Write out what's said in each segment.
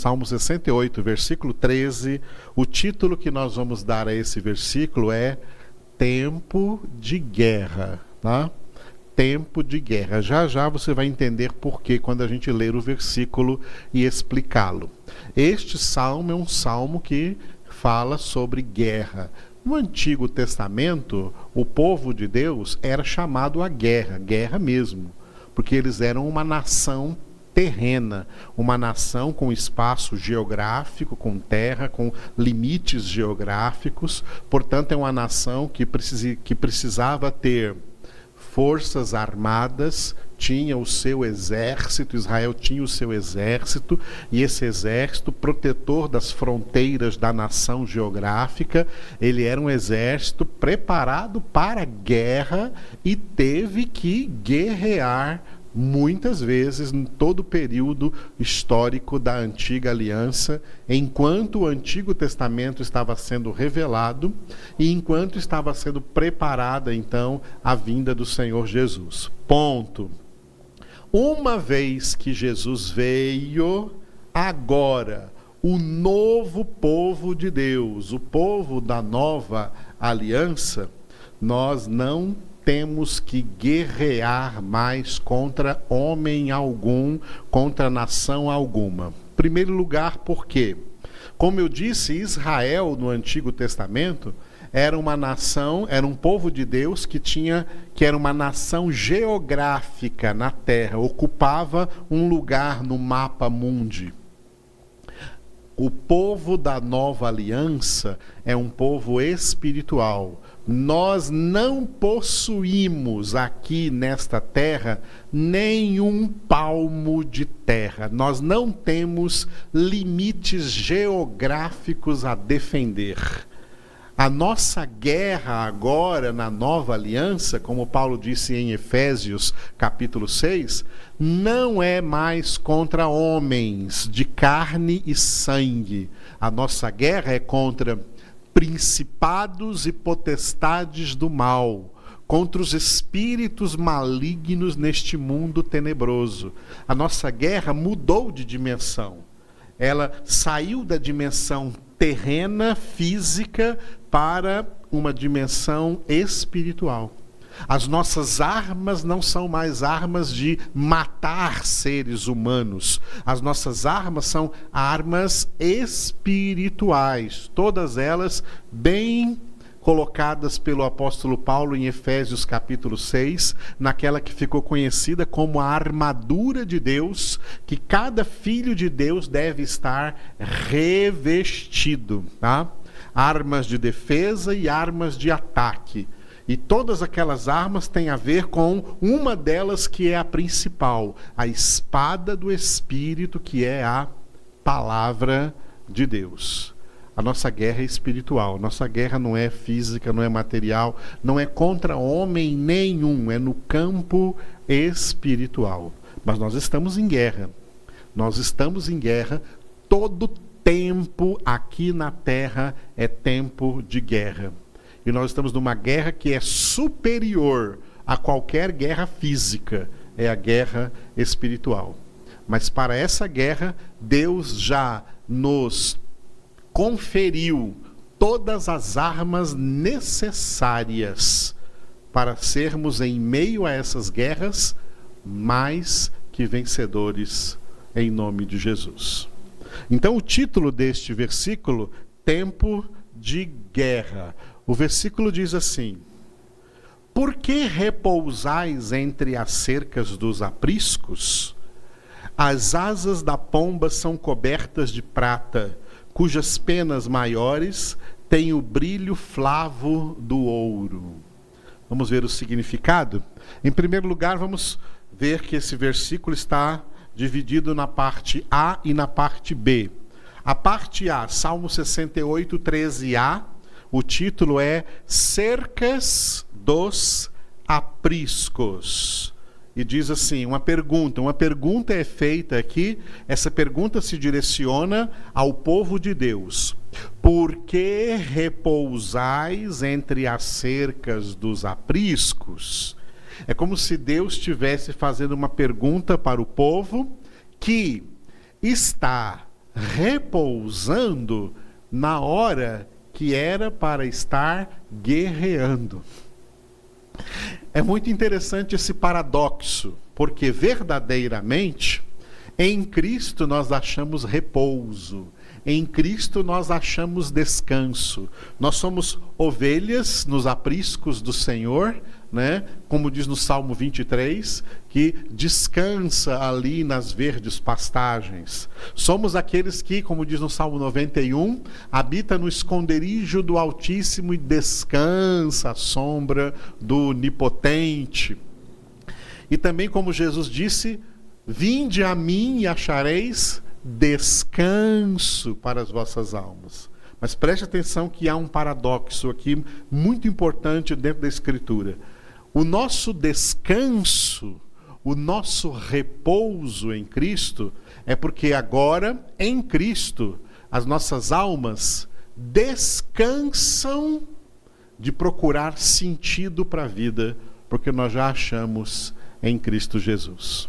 Salmo 68, versículo 13. O título que nós vamos dar a esse versículo é Tempo de Guerra. Tá? Tempo de guerra. Já já você vai entender por que quando a gente ler o versículo e explicá-lo. Este salmo é um salmo que fala sobre guerra. No Antigo Testamento, o povo de Deus era chamado à guerra, guerra mesmo, porque eles eram uma nação terrena, uma nação com espaço geográfico, com terra, com limites geográficos. Portanto, é uma nação que, que precisava ter forças armadas, tinha o seu exército, Israel tinha o seu exército, e esse exército, protetor das fronteiras da nação geográfica, ele era um exército preparado para guerra e teve que guerrear muitas vezes em todo o período histórico da antiga aliança, enquanto o Antigo Testamento estava sendo revelado e enquanto estava sendo preparada então a vinda do Senhor Jesus. Ponto. Uma vez que Jesus veio, agora o novo povo de Deus, o povo da nova aliança, nós não temos que guerrear mais contra homem algum, contra nação alguma. Em primeiro lugar, por quê? Como eu disse, Israel no Antigo Testamento era uma nação, era um povo de Deus que tinha que era uma nação geográfica na terra, ocupava um lugar no mapa mundi. O povo da nova aliança é um povo espiritual, nós não possuímos aqui nesta terra nenhum palmo de terra. Nós não temos limites geográficos a defender. A nossa guerra agora na nova aliança, como Paulo disse em Efésios capítulo 6, não é mais contra homens de carne e sangue. A nossa guerra é contra principados e potestades do mal, contra os espíritos malignos neste mundo tenebroso. A nossa guerra mudou de dimensão. Ela saiu da dimensão terrena, física, para uma dimensão espiritual. As nossas armas não são mais armas de matar seres humanos. As nossas armas são armas espirituais, todas elas bem colocadas pelo apóstolo Paulo em Efésios capítulo 6, naquela que ficou conhecida como a armadura de Deus, que cada filho de Deus deve estar revestido, tá? Armas de defesa e armas de ataque. E todas aquelas armas têm a ver com uma delas que é a principal, a espada do Espírito, que é a palavra de Deus. A nossa guerra é espiritual, nossa guerra não é física, não é material, não é contra homem nenhum, é no campo espiritual. Mas nós estamos em guerra. Nós estamos em guerra todo tempo aqui na terra é tempo de guerra. E nós estamos numa guerra que é superior a qualquer guerra física, é a guerra espiritual. Mas para essa guerra, Deus já nos conferiu todas as armas necessárias para sermos, em meio a essas guerras, mais que vencedores em nome de Jesus. Então, o título deste versículo, Tempo de Guerra. O versículo diz assim: Por que repousais entre as cercas dos apriscos? As asas da pomba são cobertas de prata, cujas penas maiores têm o brilho flavo do ouro. Vamos ver o significado? Em primeiro lugar, vamos ver que esse versículo está dividido na parte A e na parte B. A parte A, Salmo 68, 13a, o título é Cercas dos Apriscos. E diz assim: uma pergunta. Uma pergunta é feita aqui, essa pergunta se direciona ao povo de Deus. Por que repousais entre as cercas dos apriscos? É como se Deus estivesse fazendo uma pergunta para o povo que está repousando na hora que era para estar guerreando. É muito interessante esse paradoxo, porque verdadeiramente em Cristo nós achamos repouso, em Cristo nós achamos descanso. Nós somos ovelhas nos apriscos do Senhor, né? Como diz no Salmo 23, que descansa ali nas verdes pastagens. Somos aqueles que, como diz no Salmo 91, habita no esconderijo do Altíssimo e descansa à sombra do Onipotente. E também, como Jesus disse, vinde a mim e achareis descanso para as vossas almas. Mas preste atenção que há um paradoxo aqui muito importante dentro da Escritura. O nosso descanso, o nosso repouso em Cristo, é porque agora, em Cristo, as nossas almas descansam de procurar sentido para a vida, porque nós já achamos em Cristo Jesus.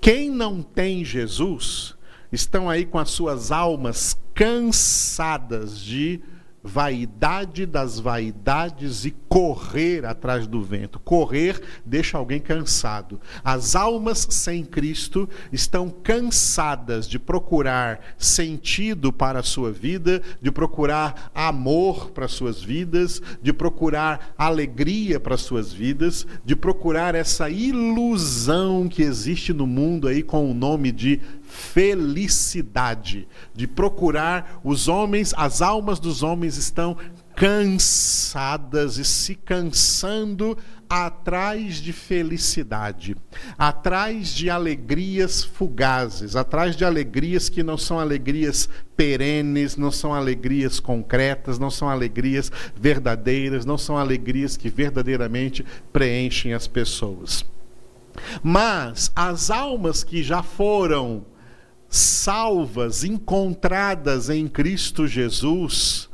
Quem não tem Jesus, estão aí com as suas almas cansadas de vaidade das vaidades e correr atrás do vento. Correr deixa alguém cansado. As almas sem Cristo estão cansadas de procurar sentido para a sua vida, de procurar amor para suas vidas, de procurar alegria para suas vidas, de procurar essa ilusão que existe no mundo aí com o nome de felicidade, de procurar os homens, as almas dos homens estão cansadas e se cansando atrás de felicidade, atrás de alegrias fugazes, atrás de alegrias que não são alegrias perenes, não são alegrias concretas, não são alegrias verdadeiras, não são alegrias que verdadeiramente preenchem as pessoas. Mas as almas que já foram salvas, encontradas em Cristo Jesus,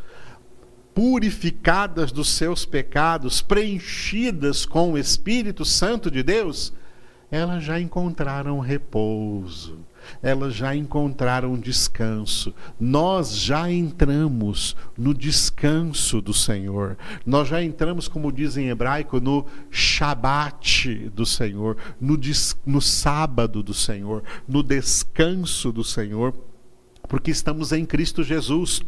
purificadas dos seus pecados, preenchidas com o Espírito Santo de Deus, elas já encontraram repouso elas já encontraram descanso. Nós já entramos no descanso do Senhor. Nós já entramos, como diz em hebraico, no Shabat do Senhor, no, no sábado do Senhor, no descanso do Senhor, porque estamos em Cristo Jesus.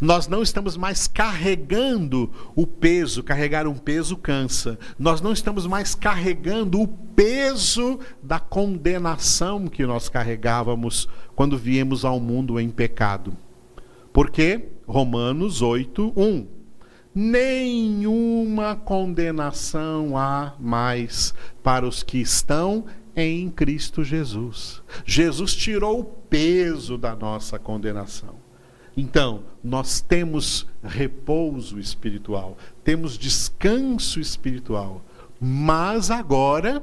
Nós não estamos mais carregando o peso, carregar um peso cansa. Nós não estamos mais carregando o peso da condenação que nós carregávamos quando viemos ao mundo em pecado. Porque Romanos 8, 1. Nenhuma condenação há mais para os que estão em Cristo Jesus. Jesus tirou o peso da nossa condenação. Então, nós temos repouso espiritual, temos descanso espiritual, mas agora,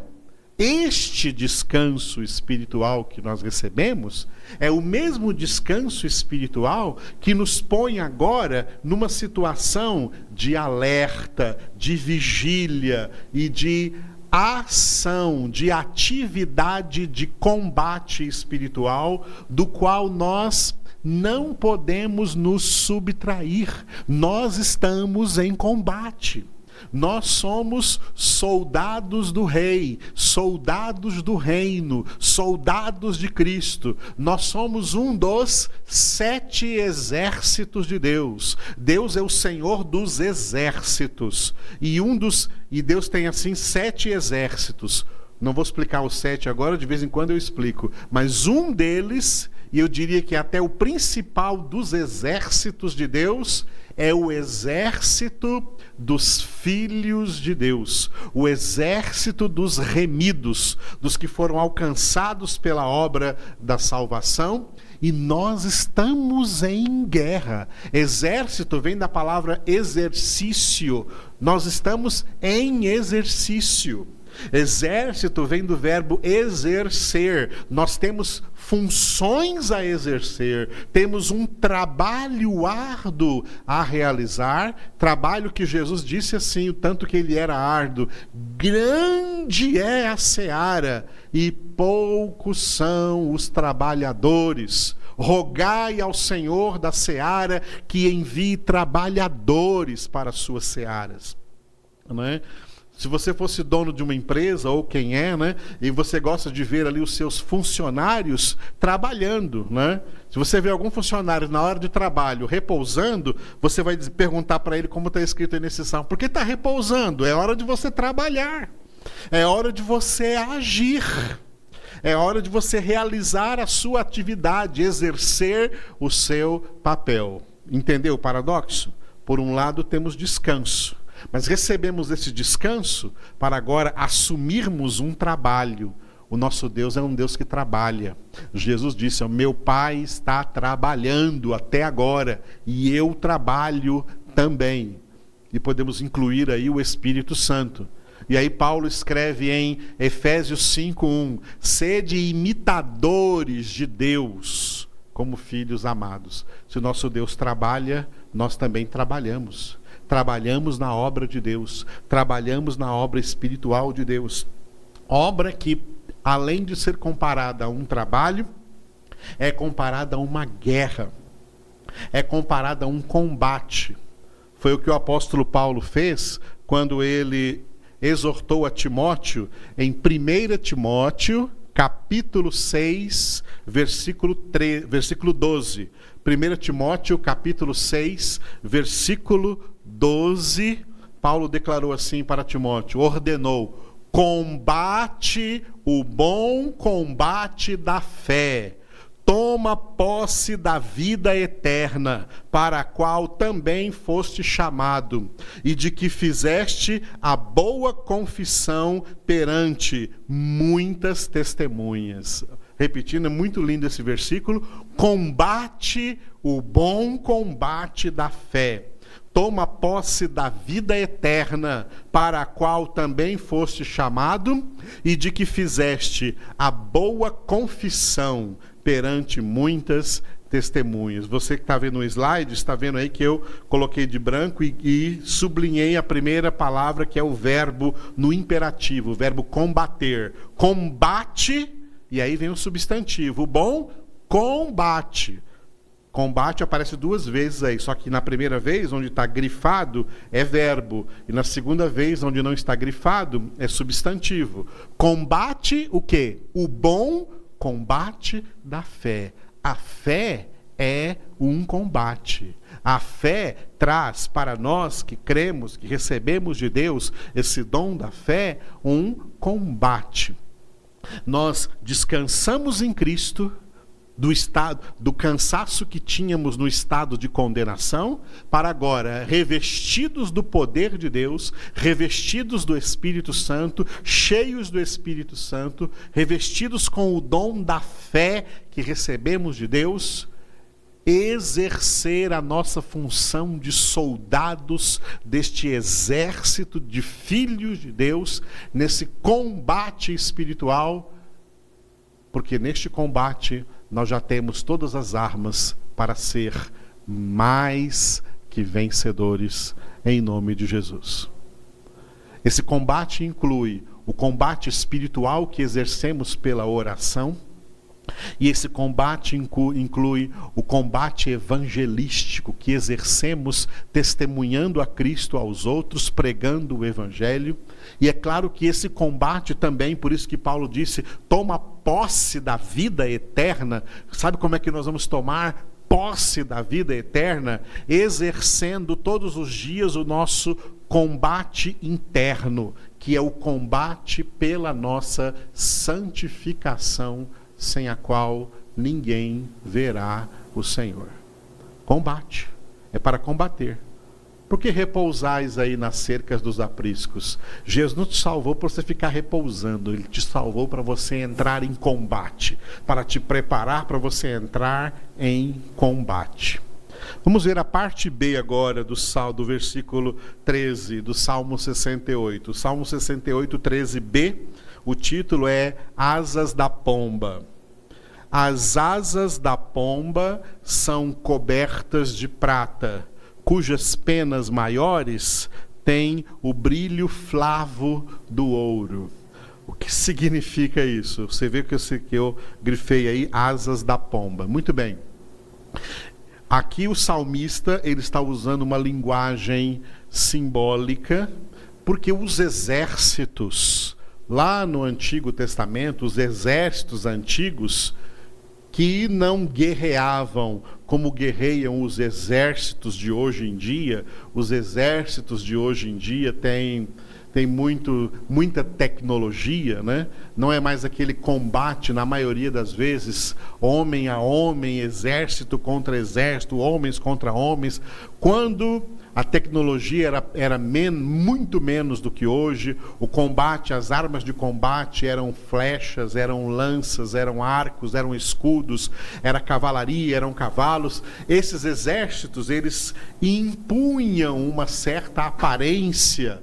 este descanso espiritual que nós recebemos é o mesmo descanso espiritual que nos põe agora numa situação de alerta, de vigília e de ação, de atividade de combate espiritual, do qual nós não podemos nos subtrair. Nós estamos em combate. Nós somos soldados do Rei, soldados do Reino, soldados de Cristo. Nós somos um dos sete exércitos de Deus. Deus é o Senhor dos exércitos e um dos e Deus tem assim sete exércitos. Não vou explicar os sete agora, de vez em quando eu explico, mas um deles e eu diria que até o principal dos exércitos de Deus é o exército dos filhos de Deus, o exército dos remidos, dos que foram alcançados pela obra da salvação. E nós estamos em guerra. Exército vem da palavra exercício. Nós estamos em exercício. Exército vem do verbo exercer. Nós temos funções a exercer, temos um trabalho árduo a realizar, trabalho que Jesus disse assim, o tanto que ele era árduo. Grande é a seara e poucos são os trabalhadores. Rogai ao Senhor da seara que envie trabalhadores para as suas searas. Não é? Se você fosse dono de uma empresa, ou quem é, né? E você gosta de ver ali os seus funcionários trabalhando, né? Se você vê algum funcionário na hora de trabalho repousando, você vai perguntar para ele como está escrito aí nesse salmo. Por que está repousando? É hora de você trabalhar. É hora de você agir. É hora de você realizar a sua atividade, exercer o seu papel. Entendeu o paradoxo? Por um lado, temos descanso. Mas recebemos esse descanso para agora assumirmos um trabalho. O nosso Deus é um Deus que trabalha. Jesus disse: Meu Pai está trabalhando até agora e eu trabalho também. E podemos incluir aí o Espírito Santo. E aí Paulo escreve em Efésios 5:1: Sede imitadores de Deus, como filhos amados. Se o nosso Deus trabalha, nós também trabalhamos trabalhamos na obra de Deus, trabalhamos na obra espiritual de Deus. Obra que, além de ser comparada a um trabalho, é comparada a uma guerra, é comparada a um combate. Foi o que o apóstolo Paulo fez quando ele exortou a Timóteo em 1 Timóteo, capítulo 6, versículo, 3, versículo 12. 1 Timóteo, capítulo 6, versículo 12, Paulo declarou assim para Timóteo: ordenou, combate o bom combate da fé. Toma posse da vida eterna, para a qual também foste chamado, e de que fizeste a boa confissão perante muitas testemunhas. Repetindo, é muito lindo esse versículo. Combate o bom combate da fé toma posse da vida eterna, para a qual também foste chamado, e de que fizeste a boa confissão perante muitas testemunhas. Você que está vendo o slide, está vendo aí que eu coloquei de branco e, e, sublinhei a primeira palavra, que é o verbo no imperativo, o verbo combater. Combate, e aí vem o substantivo. Bom, combate. Combate aparece duas vezes aí, só que na primeira vez, onde está grifado, é verbo, e na segunda vez, onde não está grifado, é substantivo. Combate o quê? O bom combate da fé. A fé é um combate. A fé traz para nós que cremos, que recebemos de Deus esse dom da fé, um combate. Nós descansamos em Cristo do estado do cansaço que tínhamos no estado de condenação para agora revestidos do poder de Deus, revestidos do Espírito Santo, cheios do Espírito Santo, revestidos com o dom da fé que recebemos de Deus, exercer a nossa função de soldados deste exército de filhos de Deus nesse combate espiritual, porque neste combate nós já temos todas as armas para ser mais que vencedores em nome de Jesus. Esse combate inclui o combate espiritual que exercemos pela oração, e esse combate inclui o combate evangelístico que exercemos testemunhando a Cristo aos outros, pregando o evangelho. E é claro que esse combate também, por isso que Paulo disse, toma posse da vida eterna. Sabe como é que nós vamos tomar posse da vida eterna? Exercendo todos os dias o nosso combate interno, que é o combate pela nossa santificação, sem a qual ninguém verá o Senhor. Combate é para combater. Por que repousais aí nas cercas dos apriscos? Jesus não te salvou para você ficar repousando, ele te salvou para você entrar em combate, para te preparar para você entrar em combate. Vamos ver a parte B agora do salmo, do versículo 13 do Salmo 68. Salmo 68, 13b, o título é Asas da Pomba. As asas da pomba são cobertas de prata cujas penas maiores têm o brilho flavo do ouro. O que significa isso? Você vê que eu, grifei aí asas da pomba. Muito bem. Aqui o salmista ele está usando uma linguagem simbólica, porque os exércitos lá no Antigo Testamento, os exércitos antigos que não guerreavam como guerreiam os exércitos de hoje em dia, os exércitos de hoje em dia têm tem muito, muita tecnologia, né? não é mais aquele combate, na maioria das vezes, homem a homem, exército contra exército, homens contra homens. Quando a tecnologia era, era men, muito menos do que hoje, o combate, as armas de combate eram flechas, eram lanças, eram arcos, eram escudos, era cavalaria, eram cavalos. Esses exércitos, eles impunham uma certa aparência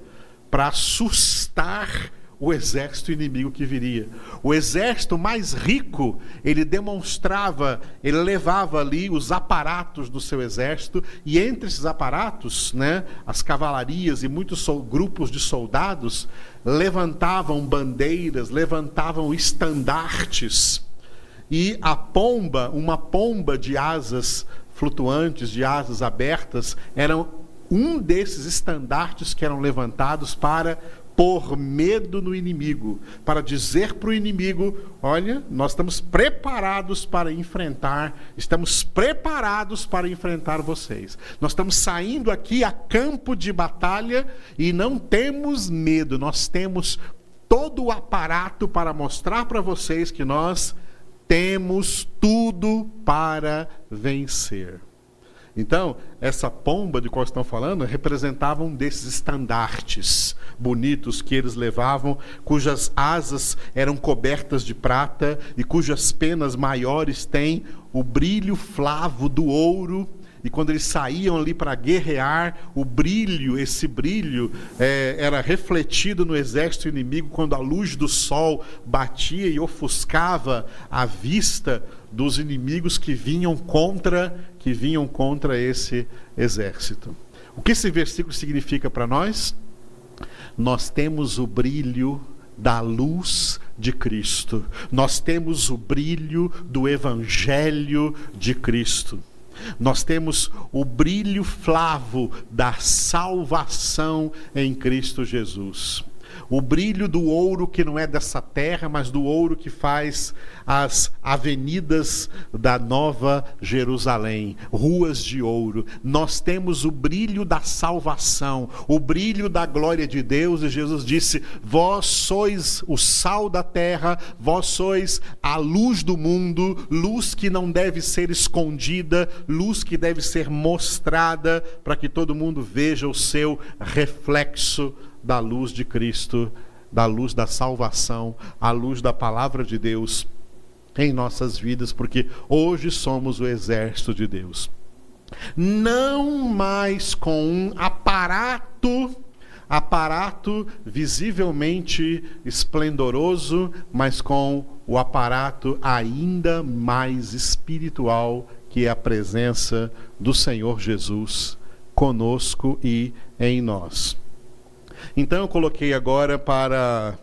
para assustar o exército inimigo que viria. O exército mais rico, ele demonstrava, ele levava ali os aparatos do seu exército, e entre esses aparatos, né, as cavalarias e muitos grupos de soldados levantavam bandeiras, levantavam estandartes. E a pomba, uma pomba de asas flutuantes, de asas abertas, eram um desses estandartes que eram levantados para pôr medo no inimigo, para dizer para o inimigo: olha, nós estamos preparados para enfrentar, estamos preparados para enfrentar vocês. Nós estamos saindo aqui a campo de batalha e não temos medo, nós temos todo o aparato para mostrar para vocês que nós temos tudo para vencer. Então, essa pomba de qual estão falando representava um desses estandartes bonitos que eles levavam, cujas asas eram cobertas de prata e cujas penas maiores têm o brilho flavo do ouro. E quando eles saíam ali para guerrear, o brilho, esse brilho, é, era refletido no exército inimigo quando a luz do sol batia e ofuscava a vista dos inimigos que vinham contra que vinham contra esse exército. O que esse versículo significa para nós? Nós temos o brilho da luz de Cristo. Nós temos o brilho do evangelho de Cristo. Nós temos o brilho flavo da salvação em Cristo Jesus o brilho do ouro que não é dessa terra, mas do ouro que faz as avenidas da Nova Jerusalém, ruas de ouro. Nós temos o brilho da salvação, o brilho da glória de Deus, e Jesus disse: Vós sois o sal da terra, vós sois a luz do mundo, luz que não deve ser escondida, luz que deve ser mostrada para que todo mundo veja o seu reflexo da luz de Cristo, da luz da salvação, a luz da palavra de Deus em nossas vidas, porque hoje somos o exército de Deus. Não mais com um aparato, aparato visivelmente esplendoroso, mas com o aparato ainda mais espiritual, que é a presença do Senhor Jesus conosco e em nós. Então eu coloquei agora para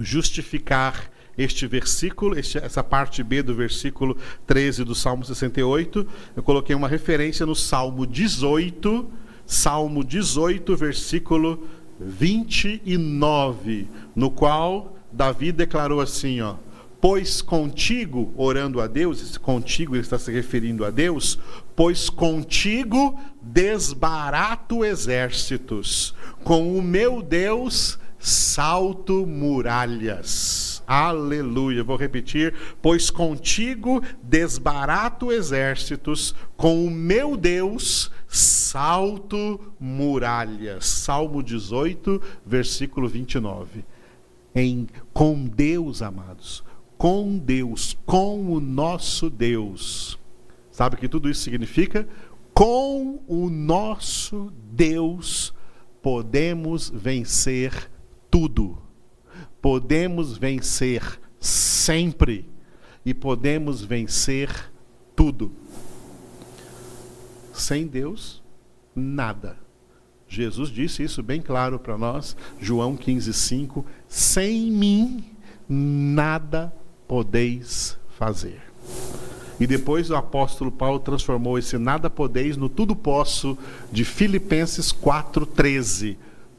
justificar este versículo, este, essa parte B do versículo 13 do Salmo 68, eu coloquei uma referência no Salmo 18, Salmo 18, versículo 29, no qual Davi declarou assim, ó: Pois contigo, orando a Deus, esse contigo ele está se referindo a Deus, pois contigo desbarato exércitos, com o meu Deus salto muralhas. Aleluia. Vou repetir: pois contigo desbarato exércitos, com o meu Deus salto muralhas. Salmo 18, versículo 29. Em com Deus, amados, com Deus, com o nosso Deus Sabe o que tudo isso significa? Com o nosso Deus podemos vencer tudo. Podemos vencer sempre e podemos vencer tudo. Sem Deus, nada. Jesus disse isso bem claro para nós, João 15:5, sem mim nada podeis fazer. E depois o apóstolo Paulo transformou esse nada podeis no tudo posso de Filipenses 4:13.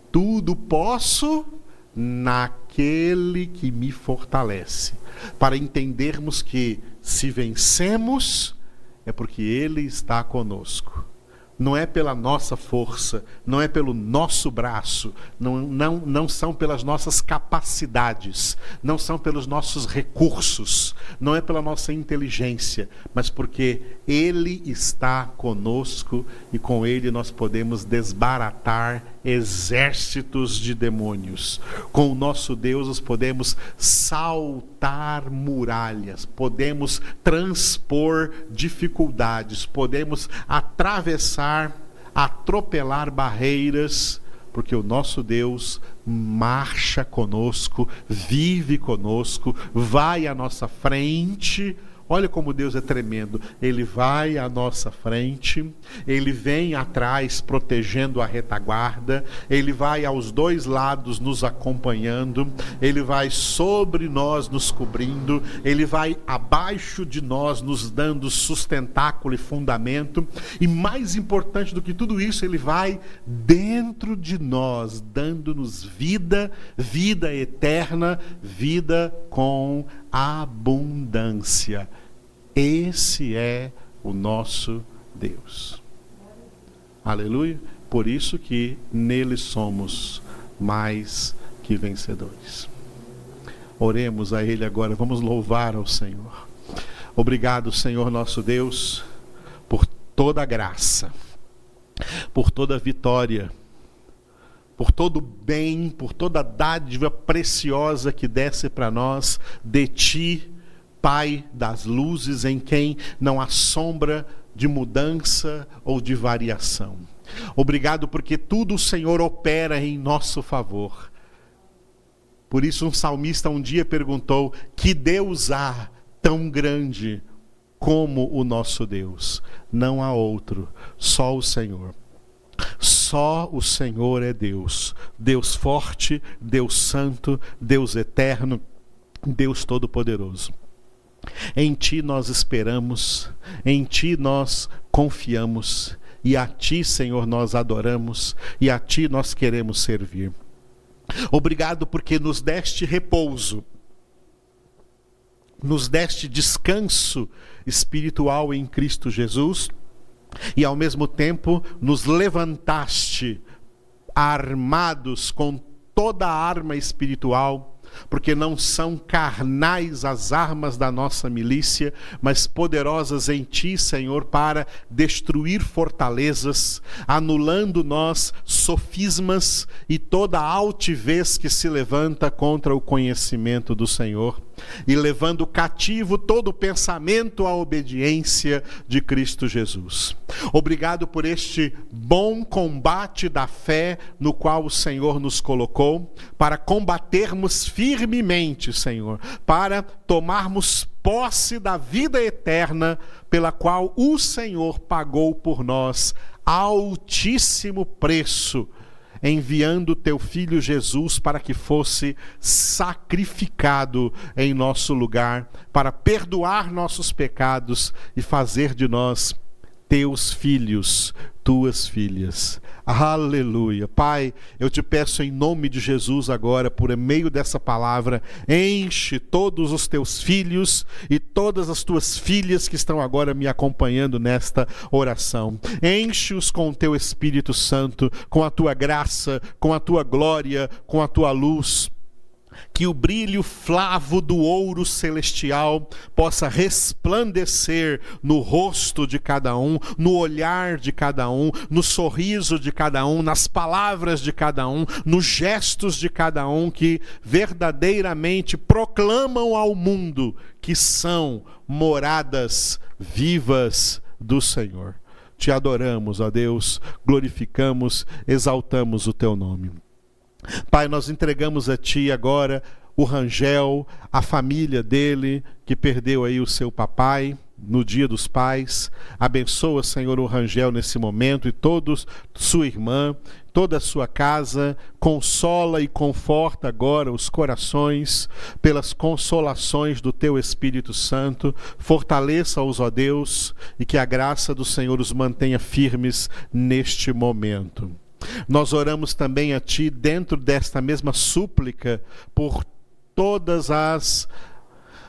Tudo posso naquele que me fortalece. Para entendermos que se vencemos é porque ele está conosco não é pela nossa força, não é pelo nosso braço, não, não, não são pelas nossas capacidades, não são pelos nossos recursos, não é pela nossa inteligência, mas porque Ele está conosco e com Ele nós podemos desbaratar exércitos de demônios. Com o nosso Deus nós podemos saltar muralhas, podemos transpor dificuldades, podemos atravessar, atropelar barreiras, porque o nosso Deus marcha conosco, vive conosco, vai à nossa frente Olha como Deus é tremendo. Ele vai à nossa frente, ele vem atrás protegendo a retaguarda, ele vai aos dois lados nos acompanhando, ele vai sobre nós nos cobrindo, ele vai abaixo de nós nos dando sustentáculo e fundamento, e mais importante do que tudo isso, ele vai dentro de nós, dando-nos vida, vida eterna, vida com abundância. Esse é o nosso Deus. Aleluia. Por isso que nele somos mais que vencedores. Oremos a Ele agora, vamos louvar ao Senhor. Obrigado, Senhor nosso Deus, por toda a graça, por toda a vitória, por todo o bem, por toda a dádiva preciosa que desce para nós de Ti Pai das luzes, em quem não há sombra de mudança ou de variação. Obrigado porque tudo o Senhor opera em nosso favor. Por isso, um salmista um dia perguntou: Que Deus há tão grande como o nosso Deus? Não há outro, só o Senhor. Só o Senhor é Deus, Deus forte, Deus santo, Deus eterno, Deus todo-poderoso. Em Ti nós esperamos, em Ti nós confiamos, e a Ti, Senhor, nós adoramos, e a Ti nós queremos servir. Obrigado porque nos deste repouso, nos deste descanso espiritual em Cristo Jesus, e ao mesmo tempo nos levantaste armados com toda a arma espiritual porque não são carnais as armas da nossa milícia, mas poderosas em ti, Senhor, para destruir fortalezas, anulando nós sofismas e toda altivez que se levanta contra o conhecimento do Senhor e levando cativo todo o pensamento à obediência de Cristo Jesus. Obrigado por este bom combate da fé no qual o Senhor nos colocou, para combatermos firmemente, Senhor, para tomarmos posse da vida eterna pela qual o Senhor pagou por nós altíssimo preço enviando teu filho Jesus para que fosse sacrificado em nosso lugar, para perdoar nossos pecados e fazer de nós teus filhos, tuas filhas. Aleluia. Pai, eu te peço em nome de Jesus agora, por meio dessa palavra, enche todos os teus filhos e todas as tuas filhas que estão agora me acompanhando nesta oração. Enche-os com o teu Espírito Santo, com a tua graça, com a tua glória, com a tua luz que o brilho flavo do ouro celestial possa resplandecer no rosto de cada um, no olhar de cada um, no sorriso de cada um, nas palavras de cada um, nos gestos de cada um que verdadeiramente proclamam ao mundo que são moradas vivas do Senhor. Te adoramos, ó Deus, glorificamos, exaltamos o teu nome. Pai, nós entregamos a Ti agora o Rangel, a família dele que perdeu aí o seu papai no dia dos pais. Abençoa, Senhor, o Rangel nesse momento e todos, sua irmã, toda a sua casa, consola e conforta agora os corações pelas consolações do teu Espírito Santo, fortaleça-os, ó Deus, e que a graça do Senhor os mantenha firmes neste momento. Nós oramos também a Ti, dentro desta mesma súplica, por todas as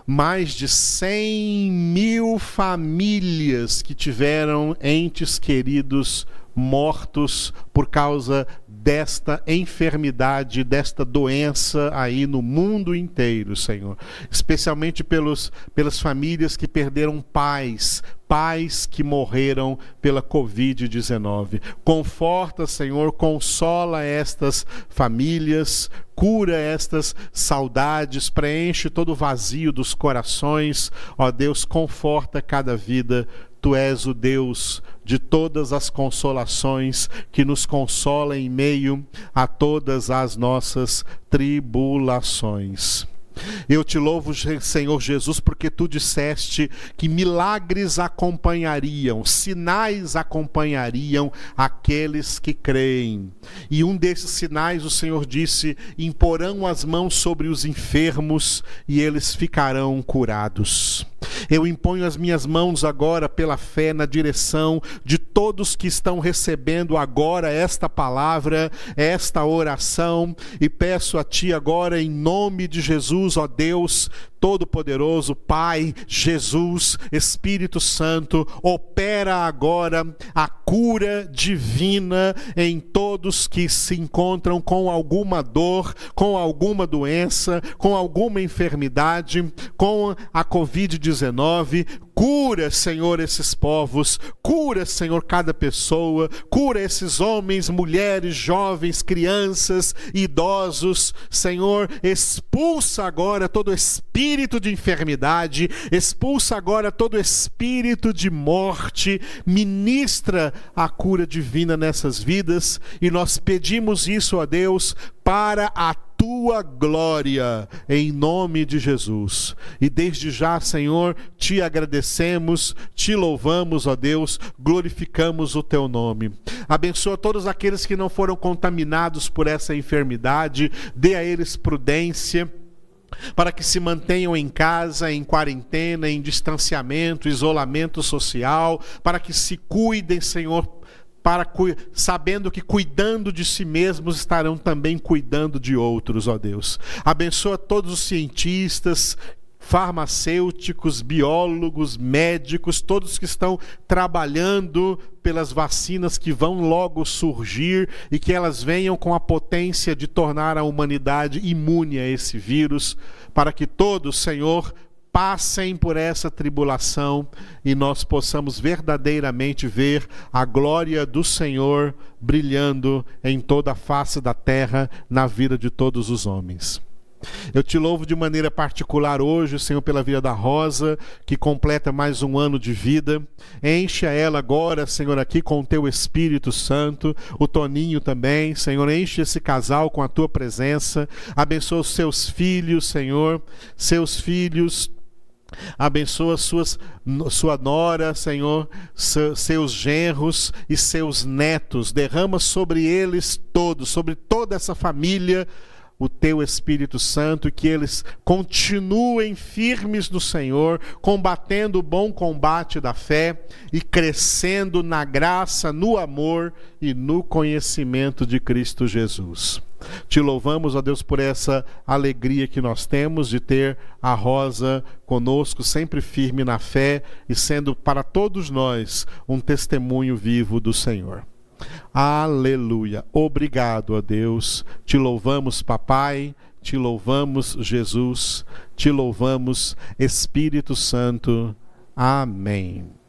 mais de 100 mil famílias que tiveram entes queridos mortos por causa desta enfermidade, desta doença aí no mundo inteiro, Senhor. Especialmente pelos, pelas famílias que perderam pais, pais que morreram pela Covid-19. Conforta, Senhor, consola estas famílias, cura estas saudades, preenche todo o vazio dos corações. Ó Deus, conforta cada vida. Tu és o Deus de todas as consolações, que nos consola em meio a todas as nossas tribulações. Eu te louvo, Senhor Jesus, porque tu disseste que milagres acompanhariam, sinais acompanhariam aqueles que creem. E um desses sinais, o Senhor disse: imporão as mãos sobre os enfermos e eles ficarão curados. Eu imponho as minhas mãos agora pela fé na direção de todos que estão recebendo agora esta palavra, esta oração, e peço a Ti agora, em nome de Jesus, ó Deus, Todo-Poderoso, Pai, Jesus, Espírito Santo, opera agora a cura divina em todos que se encontram com alguma dor, com alguma doença, com alguma enfermidade, com a Covid-19, Cura, Senhor, esses povos, cura, Senhor, cada pessoa, cura esses homens, mulheres, jovens, crianças, idosos. Senhor, expulsa agora todo espírito de enfermidade, expulsa agora todo espírito de morte, ministra a cura divina nessas vidas e nós pedimos isso a Deus para a tua glória, em nome de Jesus. E desde já, Senhor, te agradecemos, te louvamos, ó Deus, glorificamos o teu nome. Abençoa todos aqueles que não foram contaminados por essa enfermidade, dê a eles prudência para que se mantenham em casa, em quarentena, em distanciamento, isolamento social, para que se cuidem, Senhor, para sabendo que cuidando de si mesmos estarão também cuidando de outros, ó Deus. Abençoa todos os cientistas, farmacêuticos, biólogos, médicos, todos que estão trabalhando pelas vacinas que vão logo surgir e que elas venham com a potência de tornar a humanidade imune a esse vírus, para que todos, Senhor, passem por essa tribulação e nós possamos verdadeiramente ver a glória do Senhor brilhando em toda a face da terra na vida de todos os homens. Eu te louvo de maneira particular hoje, Senhor, pela vida da Rosa, que completa mais um ano de vida. Enche ela agora, Senhor, aqui com o teu Espírito Santo. O Toninho também, Senhor, enche esse casal com a tua presença. Abençoa os seus filhos, Senhor, seus filhos Abençoa suas, sua nora, Senhor, seus genros e seus netos. Derrama sobre eles todos, sobre toda essa família, o teu Espírito Santo que eles continuem firmes no Senhor, combatendo o bom combate da fé e crescendo na graça, no amor e no conhecimento de Cristo Jesus. Te louvamos, ó Deus, por essa alegria que nós temos de ter a Rosa conosco, sempre firme na fé e sendo para todos nós um testemunho vivo do Senhor. Aleluia. Obrigado a Deus. Te louvamos, Papai. Te louvamos, Jesus. Te louvamos, Espírito Santo. Amém.